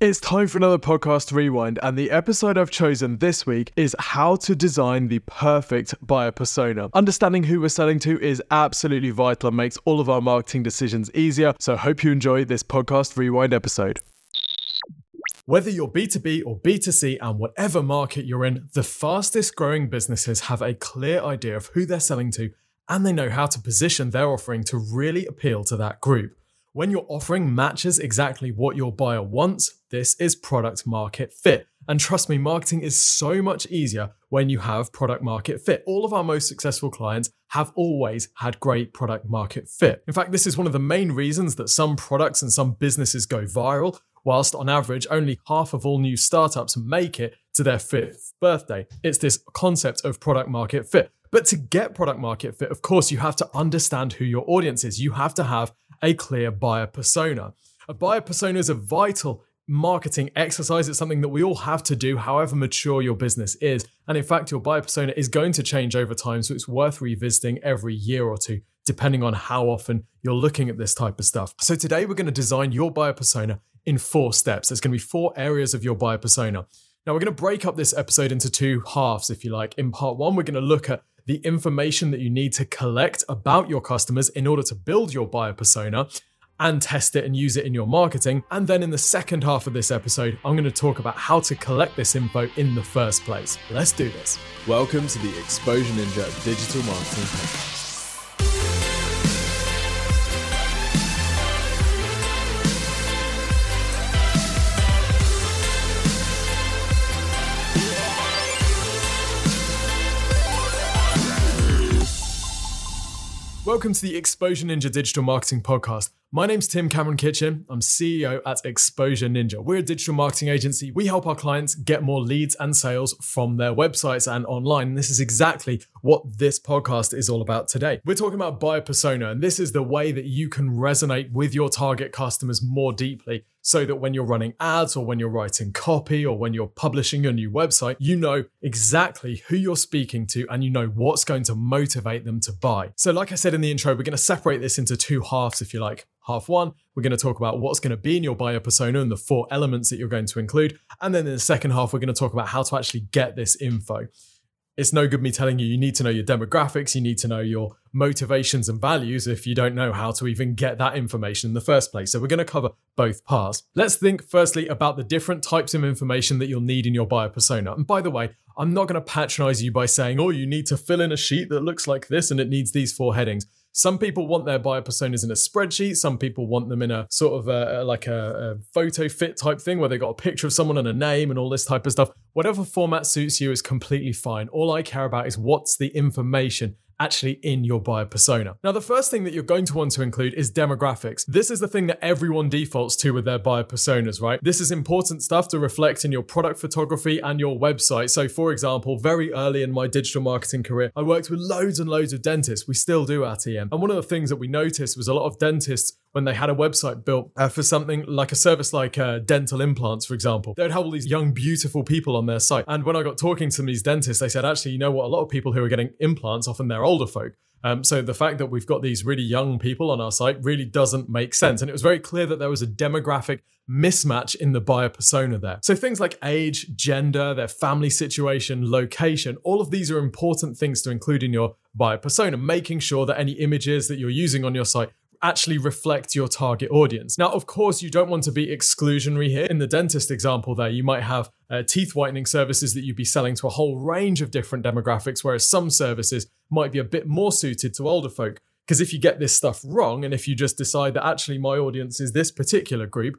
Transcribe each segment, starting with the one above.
It's time for another podcast rewind, and the episode I've chosen this week is how to design the perfect buyer persona. Understanding who we're selling to is absolutely vital and makes all of our marketing decisions easier. So, hope you enjoy this podcast rewind episode. Whether you're B2B or B2C and whatever market you're in, the fastest growing businesses have a clear idea of who they're selling to and they know how to position their offering to really appeal to that group. When your offering matches exactly what your buyer wants, this is product market fit. And trust me, marketing is so much easier when you have product market fit. All of our most successful clients have always had great product market fit. In fact, this is one of the main reasons that some products and some businesses go viral, whilst on average, only half of all new startups make it to their fifth birthday. It's this concept of product market fit. But to get product market fit, of course, you have to understand who your audience is. You have to have a clear buyer persona. A buyer persona is a vital marketing exercise. It's something that we all have to do, however mature your business is. And in fact, your buyer persona is going to change over time. So it's worth revisiting every year or two, depending on how often you're looking at this type of stuff. So today, we're going to design your buyer persona in four steps. There's going to be four areas of your buyer persona. Now, we're going to break up this episode into two halves, if you like. In part one, we're going to look at the information that you need to collect about your customers in order to build your buyer persona and test it and use it in your marketing. And then in the second half of this episode, I'm going to talk about how to collect this info in the first place. Let's do this. Welcome to the Exposure Ninja Digital Marketing Podcast. Welcome to the Exposure Ninja Digital Marketing Podcast. My name's Tim Cameron Kitchen. I'm CEO at Exposure Ninja. We're a digital marketing agency. We help our clients get more leads and sales from their websites and online. And this is exactly what this podcast is all about today. We're talking about buyer persona, and this is the way that you can resonate with your target customers more deeply so that when you're running ads or when you're writing copy or when you're publishing your new website, you know exactly who you're speaking to and you know what's going to motivate them to buy. So, like I said in the intro, we're going to separate this into two halves, if you like. Half one, we're going to talk about what's going to be in your buyer persona and the four elements that you're going to include. And then in the second half, we're going to talk about how to actually get this info it's no good me telling you you need to know your demographics, you need to know your motivations and values if you don't know how to even get that information in the first place. So we're going to cover both parts. Let's think firstly about the different types of information that you'll need in your buyer persona. And by the way, I'm not going to patronize you by saying, oh, you need to fill in a sheet that looks like this and it needs these four headings. Some people want their buyer personas in a spreadsheet. Some people want them in a sort of a, like a, a photo fit type thing where they got a picture of someone and a name and all this type of stuff. Whatever format suits you is completely fine. All I care about is what's the information actually in your buyer persona. Now, the first thing that you're going to want to include is demographics. This is the thing that everyone defaults to with their buyer personas, right? This is important stuff to reflect in your product photography and your website. So, for example, very early in my digital marketing career, I worked with loads and loads of dentists. We still do at EM. And one of the things that we noticed was a lot of dentists when they had a website built uh, for something like a service like uh, dental implants, for example. They would have all these young, beautiful people on their site. And when I got talking to these dentists, they said, actually, you know what? A lot of people who are getting implants, often they're older folk. Um, so the fact that we've got these really young people on our site really doesn't make sense. And it was very clear that there was a demographic mismatch in the buyer persona there. So things like age, gender, their family situation, location, all of these are important things to include in your buyer persona, making sure that any images that you're using on your site actually reflect your target audience. Now, of course, you don't want to be exclusionary here. In the dentist example, there, you might have uh, teeth whitening services that you'd be selling to a whole range of different demographics, whereas some services might be a bit more suited to older folk. Because if you get this stuff wrong, and if you just decide that actually my audience is this particular group,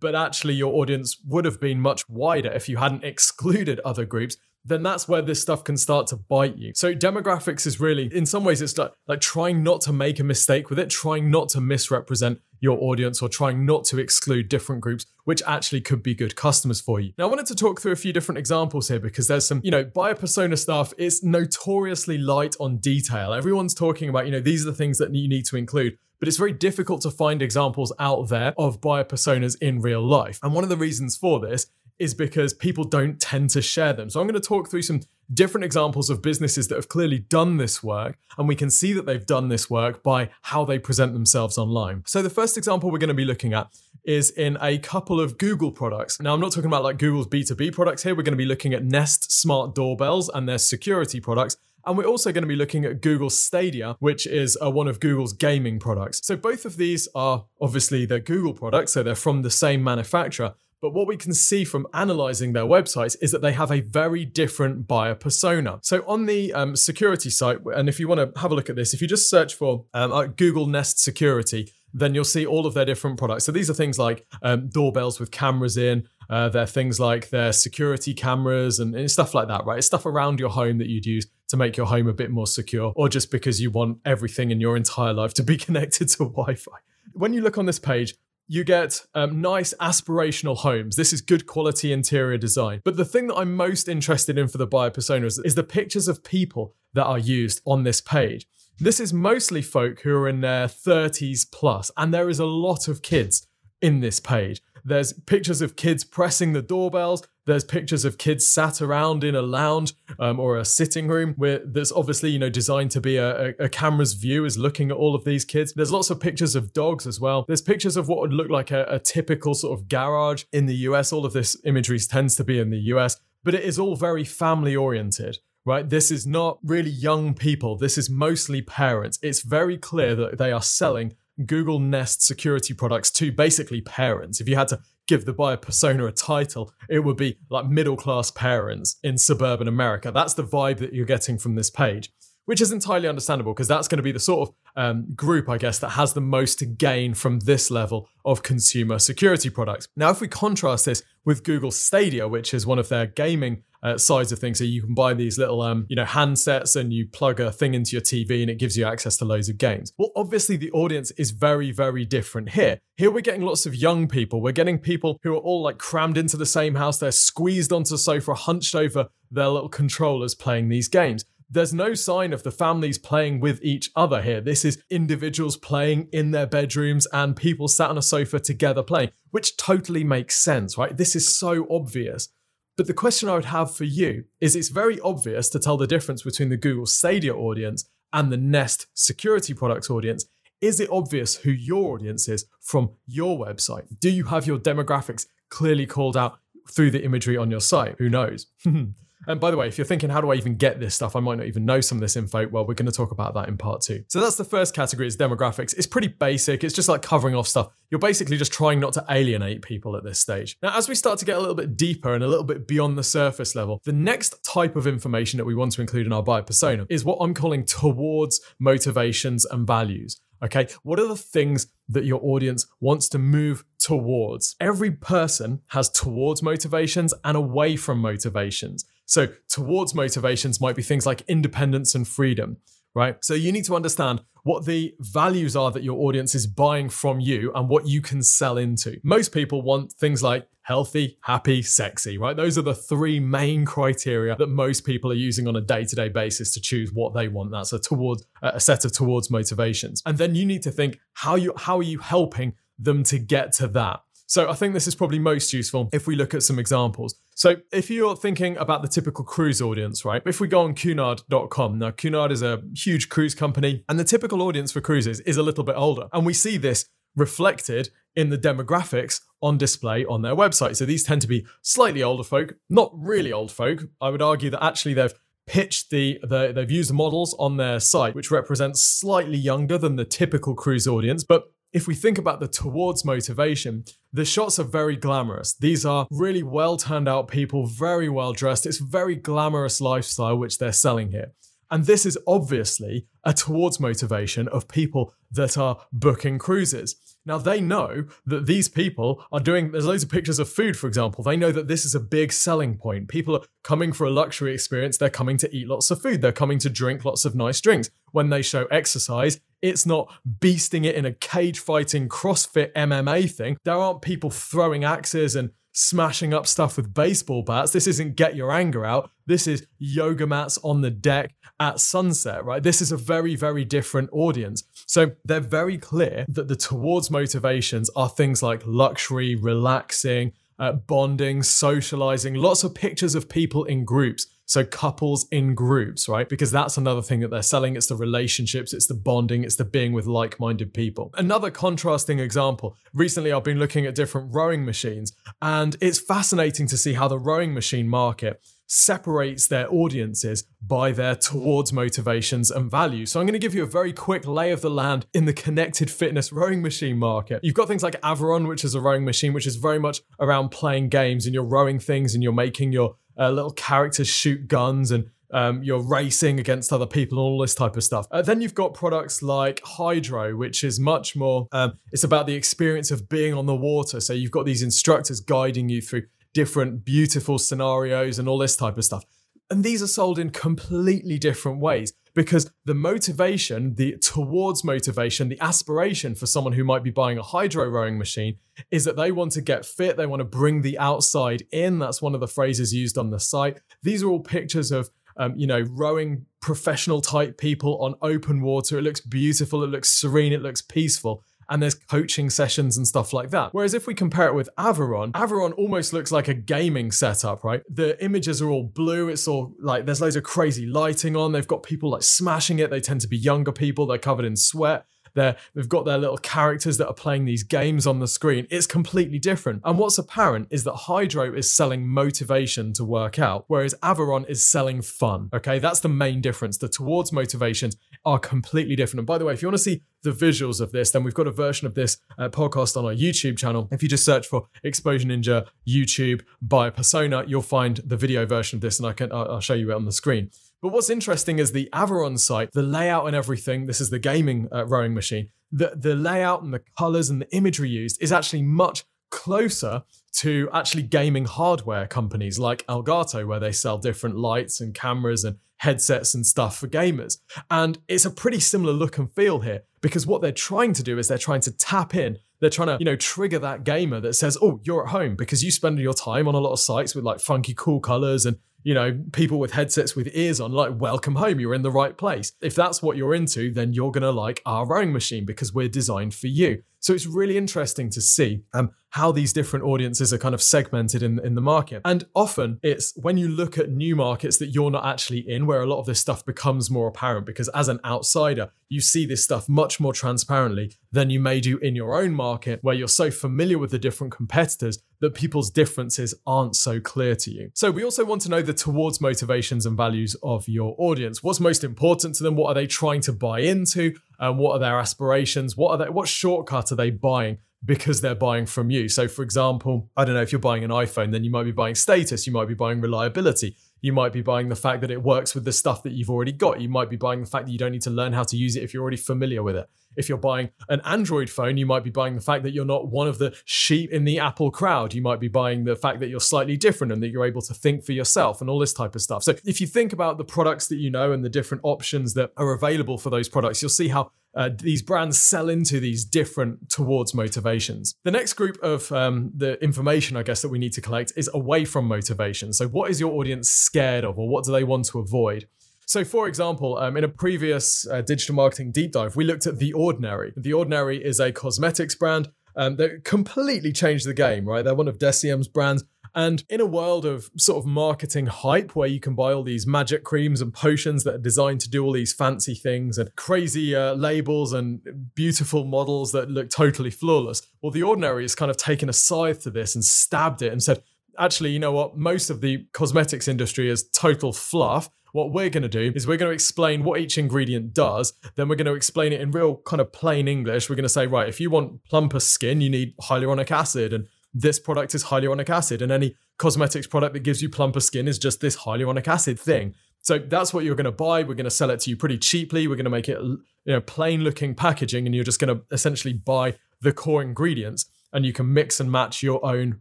but actually your audience would have been much wider if you hadn't excluded other groups, then that's where this stuff can start to bite you. So demographics is really, in some ways, it's like, like trying not to make a mistake with it, trying not to misrepresent your audience or trying not to exclude different groups, which actually could be good customers for you. Now, I wanted to talk through a few different examples here because there's some, you know, buyer persona stuff is notoriously light on detail. Everyone's talking about, you know, these are the things that you need to include but it's very difficult to find examples out there of buyer personas in real life. And one of the reasons for this is because people don't tend to share them. So I'm going to talk through some different examples of businesses that have clearly done this work, and we can see that they've done this work by how they present themselves online. So the first example we're going to be looking at is in a couple of Google products. Now, I'm not talking about like Google's B2B products here. We're going to be looking at Nest smart doorbells and their security products. And we're also going to be looking at Google Stadia, which is uh, one of Google's gaming products. So both of these are obviously they're Google products, so they're from the same manufacturer. But what we can see from analyzing their websites is that they have a very different buyer persona. So on the um, security site, and if you want to have a look at this, if you just search for um, Google Nest Security, then you'll see all of their different products. So these are things like um, doorbells with cameras in. Uh, they're things like their security cameras and, and stuff like that, right? It's stuff around your home that you'd use to make your home a bit more secure, or just because you want everything in your entire life to be connected to Wi Fi. When you look on this page, you get um, nice aspirational homes. This is good quality interior design. But the thing that I'm most interested in for the buyer persona is, is the pictures of people that are used on this page. This is mostly folk who are in their 30s plus, and there is a lot of kids in this page. There's pictures of kids pressing the doorbells. There's pictures of kids sat around in a lounge um, or a sitting room where that's obviously you know designed to be a, a, a, camera's view is looking at all of these kids. There's lots of pictures of dogs as well. There's pictures of what would look like a, a typical sort of garage in the US. All of this imagery tends to be in the US, but it is all very family oriented right? This is not really young people. This is mostly parents. It's very clear that they are selling Google Nest security products to basically parents. If you had to give the buyer persona a title, it would be like middle class parents in suburban America. That's the vibe that you're getting from this page which is entirely understandable because that's going to be the sort of um, group, I guess, that has the most to gain from this level of consumer security products. Now, if we contrast this with Google Stadia, which is one of their gaming uh, sides of things, so you can buy these little, um, you know, handsets and you plug a thing into your TV and it gives you access to loads of games. Well, obviously, the audience is very, very different here. Here, we're getting lots of young people. We're getting people who are all like crammed into the same house. They're squeezed onto sofa, hunched over their little controllers playing these games. There's no sign of the families playing with each other here. This is individuals playing in their bedrooms and people sat on a sofa together playing, which totally makes sense, right? This is so obvious. But the question I would have for you is it's very obvious to tell the difference between the Google Stadia audience and the Nest security products audience. Is it obvious who your audience is from your website? Do you have your demographics clearly called out through the imagery on your site? Who knows? And by the way, if you're thinking, how do I even get this stuff? I might not even know some of this info. Well, we're going to talk about that in part two. So that's the first category is demographics. It's pretty basic. It's just like covering off stuff. You're basically just trying not to alienate people at this stage. Now, as we start to get a little bit deeper and a little bit beyond the surface level, the next type of information that we want to include in our buyer persona is what I'm calling towards motivations and values. Okay, what are the things that your audience wants to move towards? Every person has towards motivations and away from motivations. So, towards motivations might be things like independence and freedom, right? So, you need to understand what the values are that your audience is buying from you and what you can sell into. Most people want things like healthy, happy, sexy, right? Those are the three main criteria that most people are using on a day-to-day basis to choose what they want. That's a towards a set of towards motivations. And then you need to think how you how are you helping them to get to that? So I think this is probably most useful if we look at some examples. So if you're thinking about the typical cruise audience, right? If we go on Cunard.com, now Cunard is a huge cruise company, and the typical audience for cruises is a little bit older. And we see this reflected in the demographics on display on their website. So these tend to be slightly older folk, not really old folk. I would argue that actually they've pitched the, the they've used models on their site which represents slightly younger than the typical cruise audience but if we think about the towards motivation, the shots are very glamorous. These are really well turned out people, very well dressed. It's very glamorous lifestyle which they're selling here. And this is obviously a towards motivation of people that are booking cruises. Now, they know that these people are doing, there's loads of pictures of food, for example. They know that this is a big selling point. People are coming for a luxury experience. They're coming to eat lots of food. They're coming to drink lots of nice drinks. When they show exercise, it's not beasting it in a cage fighting CrossFit MMA thing. There aren't people throwing axes and smashing up stuff with baseball bats. This isn't get your anger out. This is yoga mats on the deck at sunset, right? This is a very, very different audience. So they're very clear that the towards motivations are things like luxury, relaxing, uh, bonding, socializing, lots of pictures of people in groups. So couples in groups, right? Because that's another thing that they're selling. It's the relationships, it's the bonding, it's the being with like-minded people. Another contrasting example. Recently I've been looking at different rowing machines and it's fascinating to see how the rowing machine market separates their audiences by their towards motivations and values. So I'm going to give you a very quick lay of the land in the connected fitness rowing machine market. You've got things like Aviron, which is a rowing machine, which is very much around playing games and you're rowing things and you're making your uh, little characters shoot guns and um, you're racing against other people and all this type of stuff. Uh, then you've got products like Hydrow, which is much more, um, it's about the experience of being on the water. So you've got these instructors guiding you through different beautiful scenarios and all this type of stuff. And these are sold in completely different ways because the motivation, the towards motivation, the aspiration for someone who might be buying a Hydrow rowing machine is that they want to get fit, they want to bring the outside in. That's one of the phrases used on the site. These are all pictures of um, you know, rowing professional type people on open water. It looks beautiful, it looks serene, it looks peaceful and there's coaching sessions and stuff like that. Whereas if we compare it with Aviron, Aviron almost looks like a gaming setup, right? The images are all blue. It's all like there's loads of crazy lighting on. They've got people like smashing it. They tend to be younger people. They're covered in sweat. They're, they've got their little characters that are playing these games on the screen. It's completely different. And what's apparent is that Hydrow is selling motivation to work out, whereas Aviron is selling fun. Okay, that's the main difference. The towards motivations are completely different. And by the way, if you want to see the visuals of this, then we've got a version of this uh, podcast on our YouTube channel. If you just search for Exposure Ninja YouTube buyer persona, you'll find the video version of this, and I can I'll show you it on the screen. But what's interesting is the Aviron site, the layout and everything. This is the gaming uh, rowing machine. The the layout and the colors and the imagery used is actually much closer to actually gaming hardware companies like Elgato, where they sell different lights and cameras and headsets and stuff for gamers. And it's a pretty similar look and feel here because what they're trying to do is they're trying to tap in. They're trying to, you know, trigger that gamer that says, "Oh, you're at home because you spend your time on a lot of sites with like funky cool colors and you know, people with headsets with ears on, like, welcome home, you're in the right place. If that's what you're into, then you're going to like our rowing machine because we're designed for you. So it's really interesting to see um, how these different audiences are kind of segmented in, in the market. And often it's when you look at new markets that you're not actually in, where a lot of this stuff becomes more apparent because as an outsider, you see this stuff much more transparently than you may do in your own market, where you're so familiar with the different competitors that people's differences aren't so clear to you. So we also want to know the towards motivations and values of your audience. What's most important to them? What are they trying to buy into? And what are their aspirations? What are they? What shortcut are they buying? because they're buying from you. So, for example, I don't know if you're buying an iPhone, then you might be buying status, you might be buying reliability, you might be buying the fact that it works with the stuff that you've already got, you might be buying the fact that you don't need to learn how to use it if you're already familiar with it. If you're buying an Android phone, you might be buying the fact that you're not one of the sheep in the Apple crowd. You might be buying the fact that you're slightly different and that you're able to think for yourself and all this type of stuff. So, if you think about the products that you know and the different options that are available for those products, you'll see how uh, these brands sell into these different towards motivations. The next group of um, the information, I guess, that we need to collect is away from motivation. So, what is your audience scared of, or what do they want to avoid? So, for example, um, in a previous uh, digital marketing deep dive, we looked at The Ordinary. The Ordinary is a cosmetics brand um, that completely changed the game, right? They're one of Deciem's brands. And in a world of sort of marketing hype where you can buy all these magic creams and potions that are designed to do all these fancy things and crazy uh, labels and beautiful models that look totally flawless, well, The Ordinary has kind of taken a scythe to this and stabbed it and said, actually, you know what? Most of the cosmetics industry is total fluff. What we're going to do is we're going to explain what each ingredient does. Then we're going to explain it in real kind of plain English. We're going to say, right, if you want plumper skin, you need hyaluronic acid. And this product is hyaluronic acid, and any cosmetics product that gives you plumper skin is just this hyaluronic acid thing. So that's what you're going to buy. We're going to sell it to you pretty cheaply. We're going to make it, you know, plain looking packaging, and you're just going to essentially buy the core ingredients, and you can mix and match your own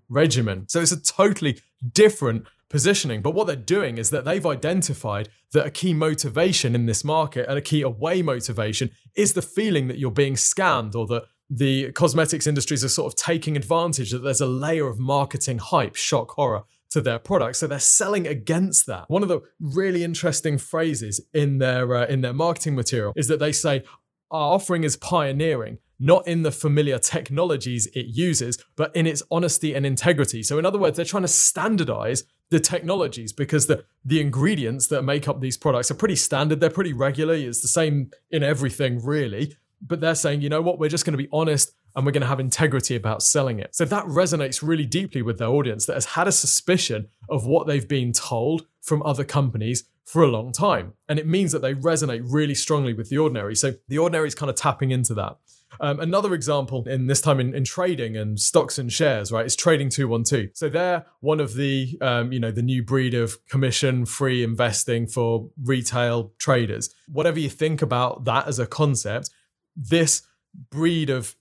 regimen. So it's a totally different positioning. But what they're doing is that they've identified that a key motivation in this market and a key away motivation is the feeling that you're being scanned or that the cosmetics industries are sort of taking advantage that there's a layer of marketing hype, shock, horror to their products. So they're selling against that. One of the really interesting phrases in their uh, in their marketing material is that they say our offering is pioneering, not in the familiar technologies it uses, but in its honesty and integrity. So, in other words, they're trying to standardize the technologies because the, the ingredients that make up these products are pretty standard, they're pretty regular. It's the same in everything, really. But they're saying, you know what, we're just going to be honest and we're going to have integrity about selling it. So that resonates really deeply with their audience that has had a suspicion of what they've been told from other companies for a long time. And it means that they resonate really strongly with the ordinary. So the ordinary is kind of tapping into that. Um, another example in this time in, in, trading and stocks and shares, right, is Trading 212. So they're one of the, um, you know, the new breed of commission-free investing for retail traders. Whatever you think about that as a concept, this breed of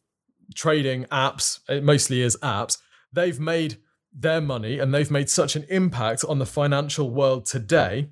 trading apps, it mostly is apps, they've made their money and they've made such an impact on the financial world today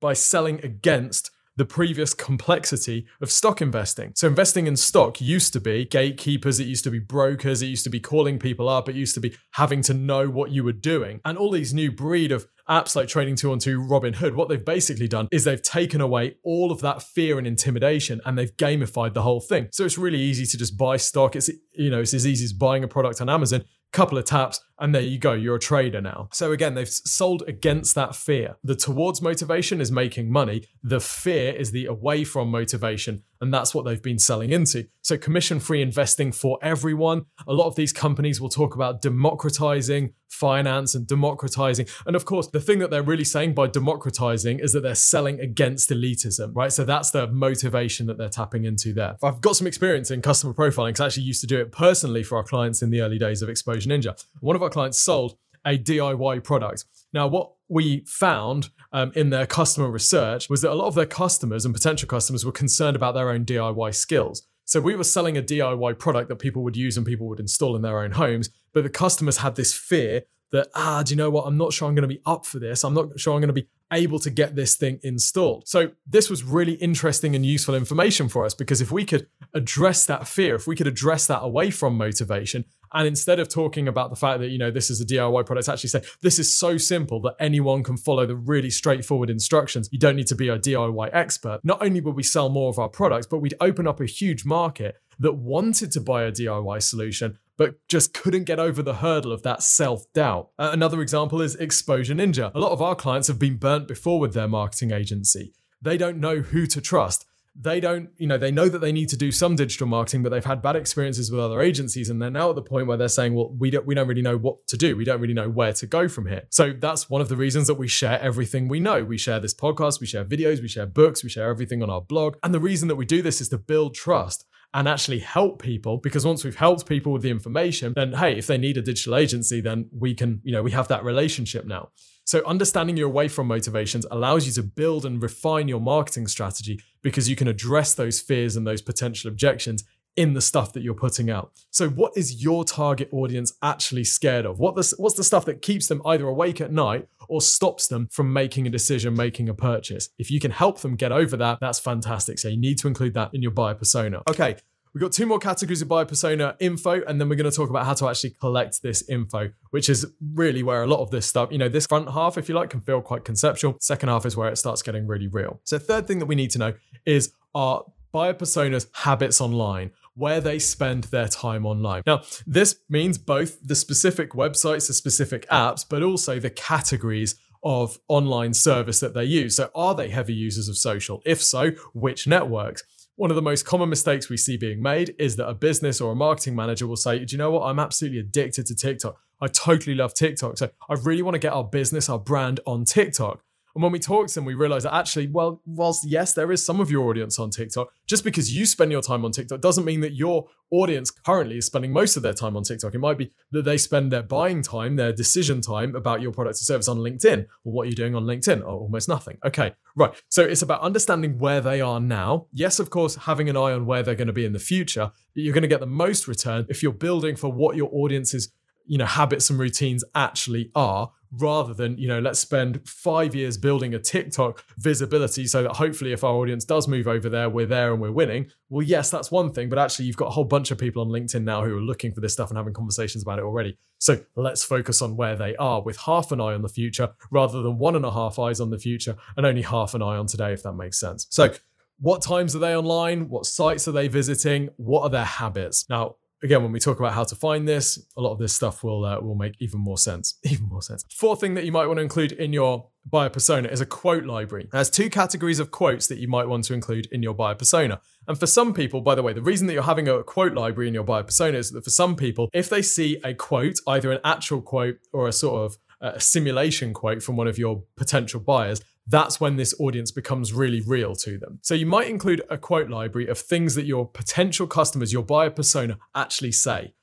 by selling against the previous complexity of stock investing. So, investing in stock used to be gatekeepers, it used to be brokers, it used to be calling people up, it used to be having to know what you were doing. And all these new breed of apps like Trading 212, Robinhood, what they've basically done is they've taken away all of that fear and intimidation and they've gamified the whole thing. So it's really easy to just buy stock. It's you know, it's as easy as buying a product on Amazon a couple of taps, and there you go, you're a trader now. So again, they've sold against that fear. The towards motivation is making money, the fear is the away from motivation, and that's what they've been selling into. So, commission free investing for everyone. A lot of these companies will talk about democratizing finance and democratizing. And of course, the thing that they're really saying by democratizing is that they're selling against elitism, right? So, that's the motivation that they're tapping into there. I've got some experience in customer profiling because I actually used to do it personally for our clients in the early days of Exposure Ninja. One of our clients sold a DIY product. Now, what we found um, in their customer research was that a lot of their customers and potential customers were concerned about their own DIY skills. So we were selling a DIY product that people would use and people would install in their own homes, but the customers had this fear that, ah, do you know what? I'm not sure I'm going to be up for this. I'm not sure I'm going to be able to get this thing installed. So this was really interesting and useful information for us because if we could address that fear, if we could address that away from motivation and instead of talking about the fact that, you know, this is a DIY product, actually say, this is so simple that anyone can follow the really straightforward instructions. You don't need to be a DIY expert. Not only would we sell more of our products, but we'd open up a huge market that wanted to buy a DIY solution but just couldn't get over the hurdle of that self doubt. Uh, another example is Exposure Ninja. A lot of our clients have been burnt before with their marketing agency. They don't know who to trust they don't, you know, they know that they need to do some digital marketing, but they've had bad experiences with other agencies, and they're now at the point where they're saying, "Well, we don't, we don't really know what to do. We don't really know where to go from here." So that's one of the reasons that we share everything we know. We share this podcast, we share videos, we share books, we share everything on our blog, and the reason that we do this is to build trust and actually help people because once we've helped people with the information then hey if they need a digital agency then we can you know we have that relationship now so understanding your away from motivations allows you to build and refine your marketing strategy because you can address those fears and those potential objections in the stuff that you're putting out. So what is your target audience actually scared of? What the, what's the stuff that keeps them either awake at night or stops them from making a decision, making a purchase? If you can help them get over that, that's fantastic. So you need to include that in your buyer persona. Okay, We've got two more categories of buyer persona info, and then we're going to talk about how to actually collect this info, which is really where a lot of this stuff, you know, this front half, if you like, can feel quite conceptual. Second half is where it starts getting really real. So, third thing that we need to know is our buyer personas habits online where they spend their time online. Now, this means both the specific websites, the specific apps, but also the categories of online service that they use. So, are they heavy users of social? If so, which networks? One of the most common mistakes we see being made is that a business or a marketing manager will say, Do you know what? I'm absolutely addicted to TikTok. I totally love TikTok. So I really want to get our business, our brand on TikTok. And when we talk to them, we realize that actually, well, whilst yes, there is some of your audience on TikTok, just because you spend your time on TikTok doesn't mean that your audience currently is spending most of their time on TikTok. It might be that they spend their buying time, their decision time about your product or service on LinkedIn. Or what are you doing on LinkedIn? Oh, almost nothing. Okay, right. So it's about understanding where they are now. Yes, of course, having an eye on where they're going to be in the future. You're going to get the most return if you're building for what your audience's you know habits and routines actually are rather than you know let's spend five years building a tiktok visibility so that hopefully if our audience does move over there we're there and we're winning well yes that's one thing but actually you've got a whole bunch of people on linkedin now who are looking for this stuff and having conversations about it already so let's focus on where they are with half an eye on the future rather than one and a half eyes on the future and only half an eye on today if that makes sense so What times are they online? What sites are they visiting? What are their habits? Now, again, when we talk about how to find this, a lot of this stuff will uh, will make even more sense. Even more sense. Fourth thing that you might want to include in your buyer persona is a quote library. There's two categories of quotes that you might want to include in your buyer persona. And for some people, by the way, the reason that you're having a quote library in your buyer persona is that for some people, if they see a quote, either an actual quote or a sort of a simulation quote from one of your potential buyers, that's when this audience becomes really real to them. So you might include a quote library of things that your potential customers, your buyer persona, actually say.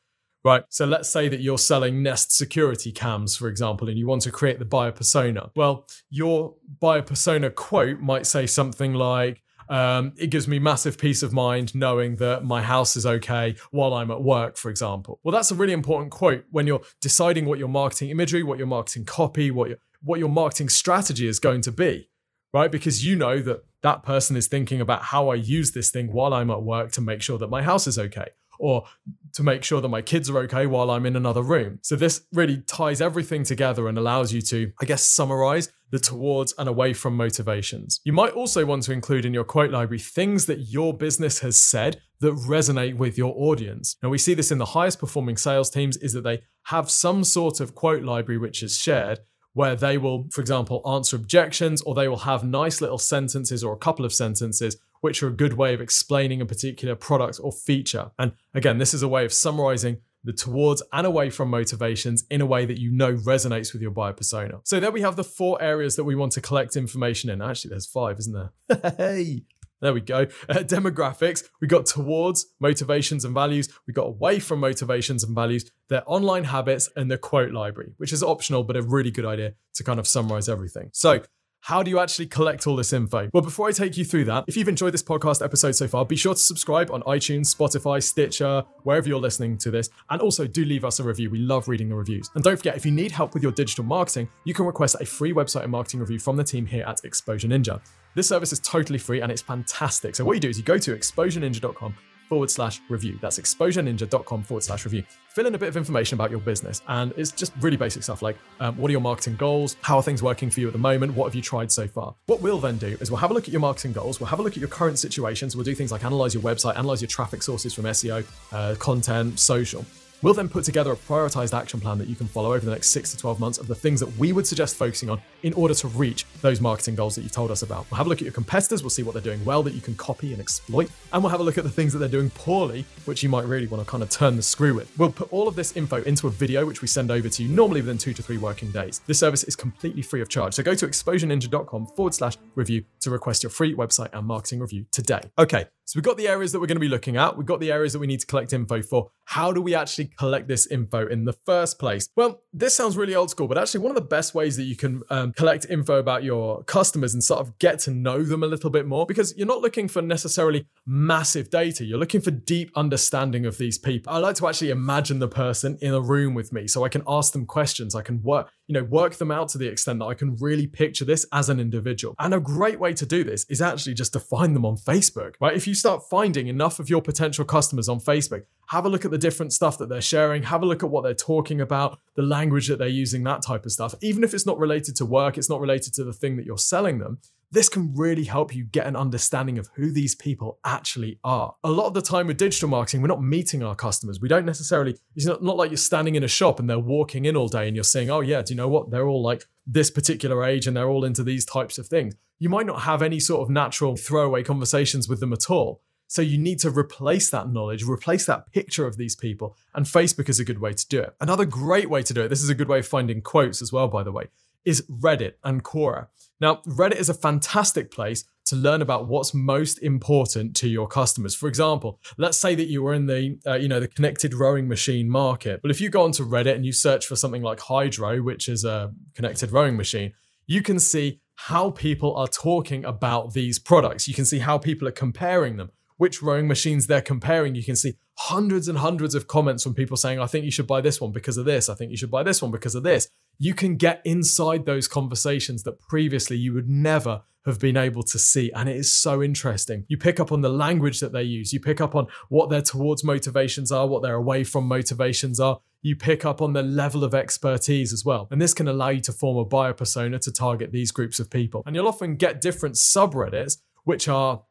Right. So let's say that you're selling Nest security cams, for example, and you want to create the buyer persona. Well, your buyer persona quote might say something like, um, it gives me massive peace of mind knowing that my house is okay while I'm at work, for example. Well, that's a really important quote when you're deciding what your marketing imagery, what your marketing copy, what your what your marketing strategy is going to be, right? Because you know that that person is thinking about how I use this thing while I'm at work to make sure that my house is okay or to make sure that my kids are okay while I'm in another room. So this really ties everything together and allows you to, I guess, summarize the towards and away from motivations. You might also want to include in your quote library things that your business has said that resonate with your audience. Now we see this in the highest performing sales teams is that they have some sort of quote library which is shared where they will, for example, answer objections or they will have nice little sentences or a couple of sentences which are a good way of explaining a particular product or feature. And again, this is a way of summarizing the towards and away from motivations in a way that you know resonates with your buyer persona. So there we have the four areas that we want to collect information in. Actually, there's five, isn't there? hey. There we go. Uh, demographics. We got towards motivations and values. We got away from motivations and values, their online habits, and their quote library, which is optional, but a really good idea to kind of summarize everything. So, how do you actually collect all this info? Well, before I take you through that, if you've enjoyed this podcast episode so far, be sure to subscribe on iTunes, Spotify, Stitcher, wherever you're listening to this. And also do leave us a review. We love reading the reviews. And don't forget, if you need help with your digital marketing, you can request a free website and marketing review from the team here at Exposure Ninja. This service is totally free and it's fantastic. So what you do is you go to exposureninja.com forward slash review. That's exposureninja.com forward slash review. Fill in a bit of information about your business. And it's just really basic stuff like um, what are your marketing goals? How are things working for you at the moment? What have you tried so far? What we'll then do is we'll have a look at your marketing goals. We'll have a look at your current situations. We'll do things like analyze your website, analyze your traffic sources from SEO, uh, content, social. We'll then put together a prioritized action plan that you can follow over the next six to 12 months of the things that we would suggest focusing on in order to reach those marketing goals that you told us about. We'll have a look at your competitors, we'll see what they're doing well that you can copy and exploit, and we'll have a look at the things that they're doing poorly, which you might really want to kind of turn the screw with. We'll put all of this info into a video, which we send over to you normally within two to three working days. This service is completely free of charge. So go to exposureninja.com forward slash review to request your free website and marketing review today. Okay, so we've got the areas that we're going to be looking at. We've got the areas that we need to collect info for. How do we actually collect this info in the first place? Well, this sounds really old school, but actually, one of the best ways that you can um, collect info about your customers and sort of get to know them a little bit more, because you're not looking for necessarily massive data, you're looking for deep understanding of these people. I like to actually imagine the person in a room with me so I can ask them questions. I can work, you know, work them out to the extent that I can really picture this as an individual. And a great way to do this is actually just to find them on Facebook, right? If you start finding enough of your potential customers on Facebook, have a look at the different stuff that they're sharing, have a look at what they're talking about, the language that they're using, that type of stuff. Even if it's not related to work, it's not related to the thing that you're selling them, this can really help you get an understanding of who these people actually are. A lot of the time with digital marketing, we're not meeting our customers. We don't necessarily, it's not, not like you're standing in a shop and they're walking in all day and you're saying, oh, yeah, do you know what? They're all like this particular age and they're all into these types of things. You might not have any sort of natural throwaway conversations with them at all. So you need to replace that knowledge, replace that picture of these people, and Facebook is a good way to do it. Another great way to do it, this is a good way of finding quotes as well, by the way, is Reddit and Quora. Now, Reddit is a fantastic place to learn about what's most important to your customers. For example, let's say that you were in the uh, you know the connected rowing machine market. Well, if you go onto Reddit and you search for something like Hydrow, which is a connected rowing machine, you can see how people are talking about these products. You can see how people are comparing them which rowing machines they're comparing. You can see hundreds and hundreds of comments from people saying, I think you should buy this one because of this. I think you should buy this one because of this. You can get inside those conversations that previously you would never have been able to see. And it is so interesting. You pick up on the language that they use, you pick up on what their towards motivations are, what their away from motivations are. You pick up on the level of expertise as well. And this can allow you to form a buyer persona to target these groups of people. And you'll often get different subreddits, which are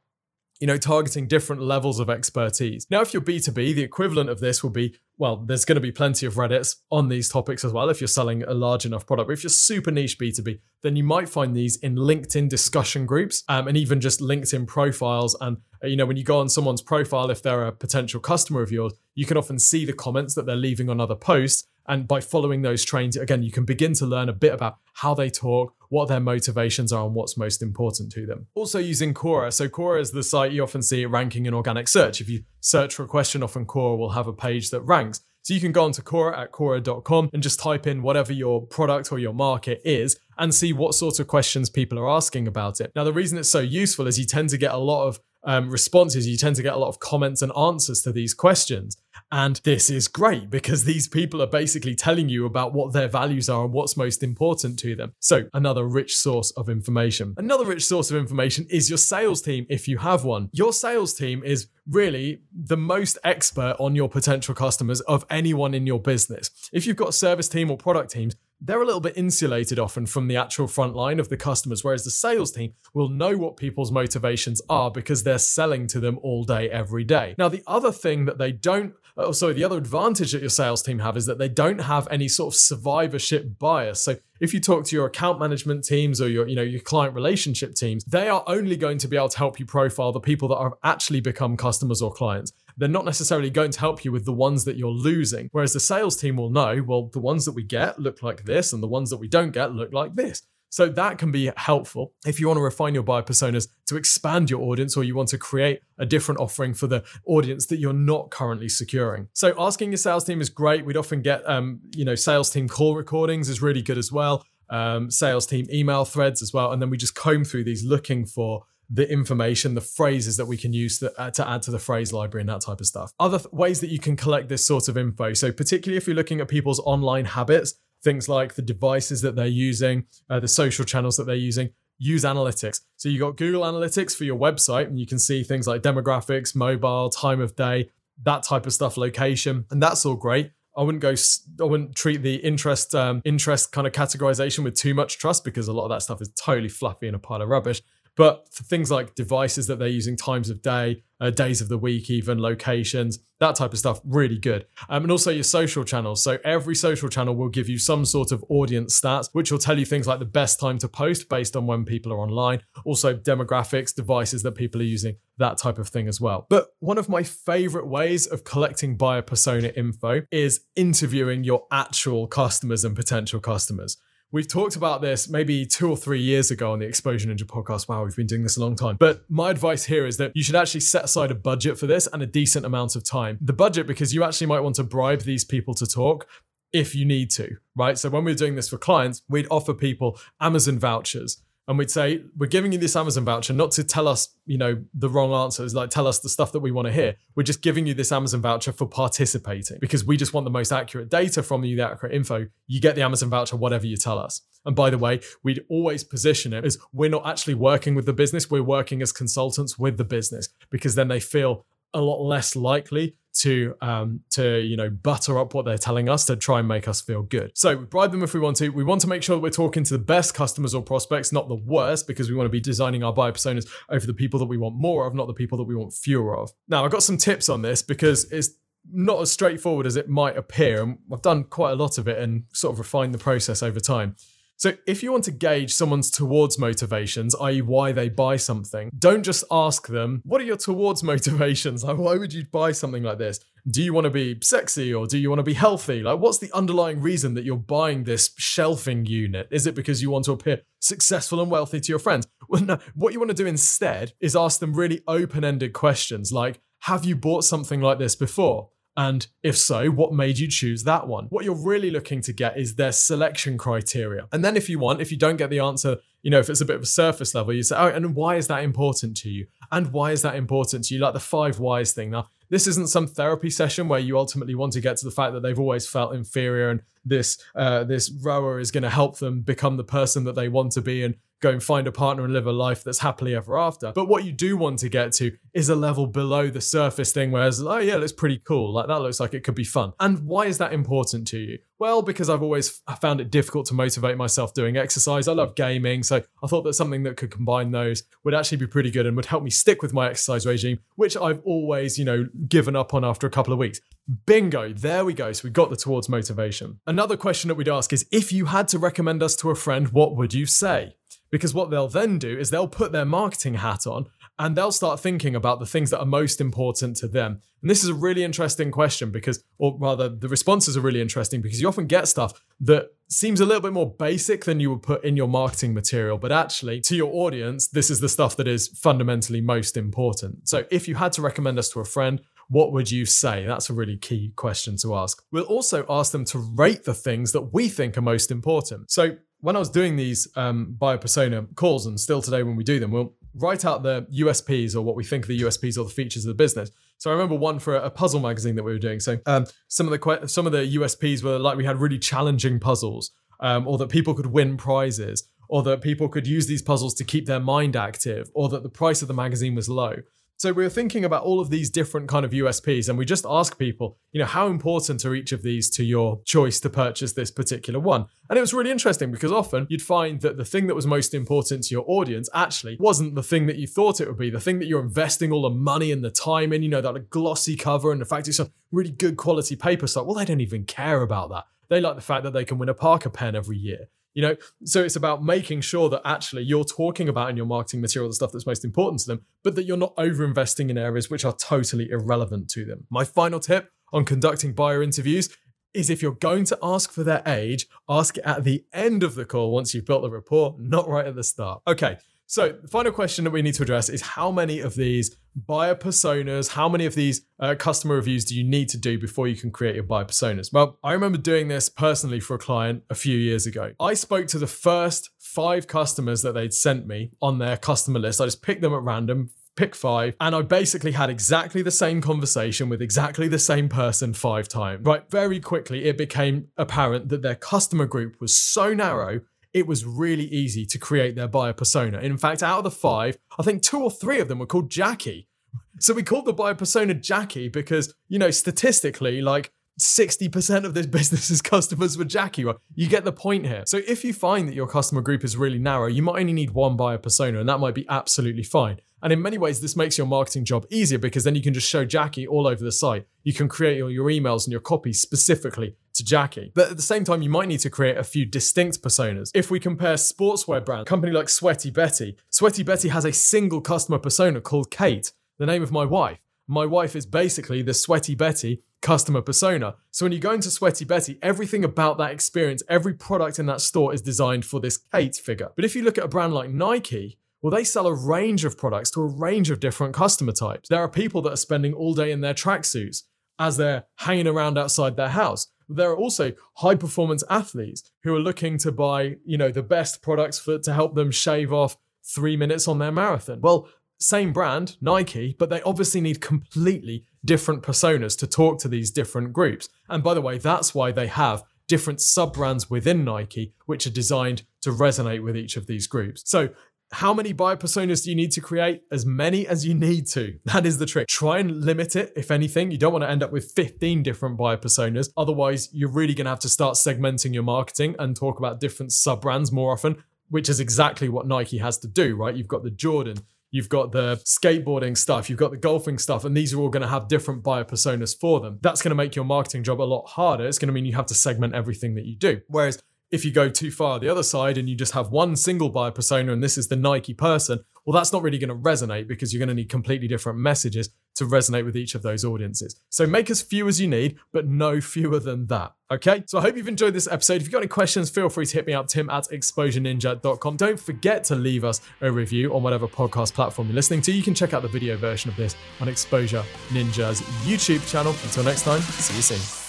you know, targeting different levels of expertise. Now, if you're B2B, the equivalent of this will be well, there's going to be plenty of Reddits on these topics as well if you're selling a large enough product. But if you're super niche B2B, then you might find these in LinkedIn discussion groups um, and even just LinkedIn profiles. And, uh, you know, when you go on someone's profile, if they're a potential customer of yours, you can often see the comments that they're leaving on other posts. And by following those trains, again, you can begin to learn a bit about how they talk, what their motivations are, and what's most important to them. Also using Quora. So Quora is the site you often see ranking in organic search. If you search for a question, often Quora will have a page that ranks. So you can go onto Quora at Quora.com and just type in whatever your product or your market is and see what sorts of questions people are asking about it. Now, the reason it's so useful is you tend to get a lot of um, responses, you tend to get a lot of comments and answers to these questions. And this is great because these people are basically telling you about what their values are and what's most important to them. So, another rich source of information. Another rich source of information is your sales team if you have one. Your sales team is really the most expert on your potential customers of anyone in your business. If you've got service team or product teams, they're a little bit insulated often from the actual front line of the customers, whereas the sales team will know what people's motivations are because they're selling to them all day, every day. Now, the other thing that they don't Uh, oh, sorry, the other advantage that your sales team have is that they don't have any sort of survivorship bias. So if you talk to your account management teams or your, you know, your client relationship teams, they are only going to be able to help you profile the people that have actually become customers or clients. They're not necessarily going to help you with the ones that you're losing. Whereas the sales team will know, well, the ones that we get look like this, and the ones that we don't get look like this. So that can be helpful if you want to refine your buyer personas to expand your audience or you want to create a different offering for the audience that you're not currently securing. So asking your sales team is great. We'd often get, um, you know, sales team call recordings is really good as well. Um, sales team email threads as well. And then we just comb through these looking for the information, the phrases that we can use to, uh, to add to the phrase library and that type of stuff. Other th- ways that you can collect this sort of info. So, particularly if you're looking at people's online habits, things like the devices that they're using, uh, the social channels that they're using. Use analytics. So you've got Google Analytics for your website, and you can see things like demographics, mobile, time of day, that type of stuff, location, and that's all great. I wouldn't go. I wouldn't treat the interest um, interest kind of categorization with too much trust because a lot of that stuff is totally fluffy and a pile of rubbish. But for things like devices that they're using, times of day, uh, days of the week, even locations, that type of stuff, really good. Um, and also your social channels. So every social channel will give you some sort of audience stats, which will tell you things like the best time to post based on when people are online. Also demographics, devices that people are using, that type of thing as well. But one of my favorite ways of collecting buyer persona info is interviewing your actual customers and potential customers. We've talked about this maybe two or three years ago on the Exposure Ninja podcast. Wow, we've been doing this a long time. But my advice here is that you should actually set aside a budget for this and a decent amount of time. The budget, because you actually might want to bribe these people to talk if you need to, right? So when we're doing this for clients, we'd offer people Amazon vouchers and we'd say we're giving you this amazon voucher not to tell us you know the wrong answers like tell us the stuff that we want to hear. We're just giving you this amazon voucher for participating because we just want the most accurate data from you the accurate info. You get the amazon voucher whatever you tell us. And by the way we'd always position it as we're not actually working with the business we're working as consultants with the business because then they feel a lot less likely to um, to you know butter up what they're telling us to try and make us feel good. So we bribe them if we want to. We want to make sure that we're talking to the best customers or prospects, not the worst, because we want to be designing our buyer personas over the people that we want more of, not the people that we want fewer of. Now I've got some tips on this because it's not as straightforward as it might appear, and I've done quite a lot of it and sort of refined the process over time. So, if you want to gauge someone's towards motivations, i.e., why they buy something, don't just ask them, What are your towards motivations? Like, why would you buy something like this? Do you want to be sexy or do you want to be healthy? Like, what's the underlying reason that you're buying this shelving unit? Is it because you want to appear successful and wealthy to your friends? Well, no. What you want to do instead is ask them really open ended questions like, Have you bought something like this before? And if so, what made you choose that one? What you're really looking to get is their selection criteria. And then if you want, if you don't get the answer, you know, if it's a bit of a surface level, you say, oh, and why is that important to you? And why is that important to you? Like the five whys thing. Now, this isn't some therapy session where you ultimately want to get to the fact that they've always felt inferior and this uh, this rower is going to help them become the person that they want to be and go and find a partner and live a life that's happily ever after. But what you do want to get to is a level below the surface thing where it's, oh yeah, that's pretty cool. Like that looks like it could be fun. And why is that important to you? Well, because I've always found it difficult to motivate myself doing exercise. I love gaming, so I thought that something that could combine those would actually be pretty good and would help me stick with my exercise regime, which I've always, you know, given up on after a couple of weeks. Bingo, there we go. So we got the towards motivation. Another question that we'd ask is if you had to recommend us to a friend, what would you say? Because what they'll then do is they'll put their marketing hat on and they'll start thinking about the things that are most important to them. And this is a really interesting question because, or rather, the responses are really interesting because you often get stuff that seems a little bit more basic than you would put in your marketing material. But actually, to your audience, this is the stuff that is fundamentally most important. So if you had to recommend us to a friend, what would you say? That's a really key question to ask. We'll also ask them to rate the things that we think are most important. So when I was doing these um, buyer persona calls, and still today when we do them, we'll write out the USPs or what we think the USPs or the features of the business. So I remember one for a puzzle magazine that we were doing. So um, some of the que- some of the USPs were like we had really challenging puzzles, um, or that people could win prizes, or that people could use these puzzles to keep their mind active, or that the price of the magazine was low. So we were thinking about all of these different kind of USPs, and we just ask people, you know, how important are each of these to your choice to purchase this particular one? And it was really interesting because often you'd find that the thing that was most important to your audience actually wasn't the thing that you thought it would be, the thing that you're investing all the money and the time in, you know, that glossy cover and the fact it's a really good quality paper stock. Well, they don't even care about that. They like the fact that they can win a Parker pen every year. You know, so it's about making sure that actually you're talking about in your marketing material the stuff that's most important to them, but that you're not over investing in areas which are totally irrelevant to them. My final tip on conducting buyer interviews is if you're going to ask for their age, ask at the end of the call once you've built the rapport, not right at the start. Okay, so, the final question that we need to address is how many of these buyer personas, how many of these uh, customer reviews do you need to do before you can create your buyer personas? Well, I remember doing this personally for a client a few years ago. I spoke to the first five customers that they'd sent me on their customer list. I just picked them at random, pick five, and I basically had exactly the same conversation with exactly the same person five times. Right, very quickly, it became apparent that their customer group was so narrow it was really easy to create their buyer persona. In fact, out of the five, I think two or three of them were called Jackie. So we called the buyer persona Jackie because, you know, statistically, like 60% of this business's customers were Jackie. You get the point here. So if you find that your customer group is really narrow, you might only need one buyer persona, and that might be absolutely fine. And in many ways, this makes your marketing job easier because then you can just show Jackie all over the site. You can create your, your emails and your copy specifically to Jackie. But at the same time, you might need to create a few distinct personas. If we compare sportswear brand, company like Sweaty Betty, Sweaty Betty has a single customer persona called Kate, the name of my wife. My wife is basically the Sweaty Betty customer persona. So when you go into Sweaty Betty, everything about that experience, every product in that store is designed for this Kate figure. But if you look at a brand like Nike, well, they sell a range of products to a range of different customer types. There are people that are spending all day in their tracksuits as they're hanging around outside their house. There are also high performance athletes who are looking to buy, you know, the best products for to help them shave off three minutes on their marathon. Well, same brand, Nike, but they obviously need completely different personas to talk to these different groups. And by the way, that's why they have different sub brands within Nike, which are designed to resonate with each of these groups. So how many buyer personas do you need to create? As many as you need to. That is the trick. Try and limit it, if anything. You don't want to end up with 15 different buyer personas. Otherwise, you're really going to have to start segmenting your marketing and talk about different sub brands more often, which is exactly what Nike has to do, right? You've got the Jordan, You've got the skateboarding stuff, you've got the golfing stuff, and these are all going to have different buyer personas for them. That's going to make your marketing job a lot harder. It's going to mean you have to segment everything that you do. Whereas if you go too far the other side and you just have one single buyer persona and this is the Nike person, well, that's not really going to resonate because you're going to need completely different messages to resonate with each of those audiences. So make as few as you need, but no fewer than that. Okay, so I hope you've enjoyed this episode. If you've got any questions, feel free to hit me up, tim at exposureninja.com. Don't forget to leave us a review on whatever podcast platform you're listening to. You can check out the video version of this on Exposure Ninja's YouTube channel. Until next time, see you soon.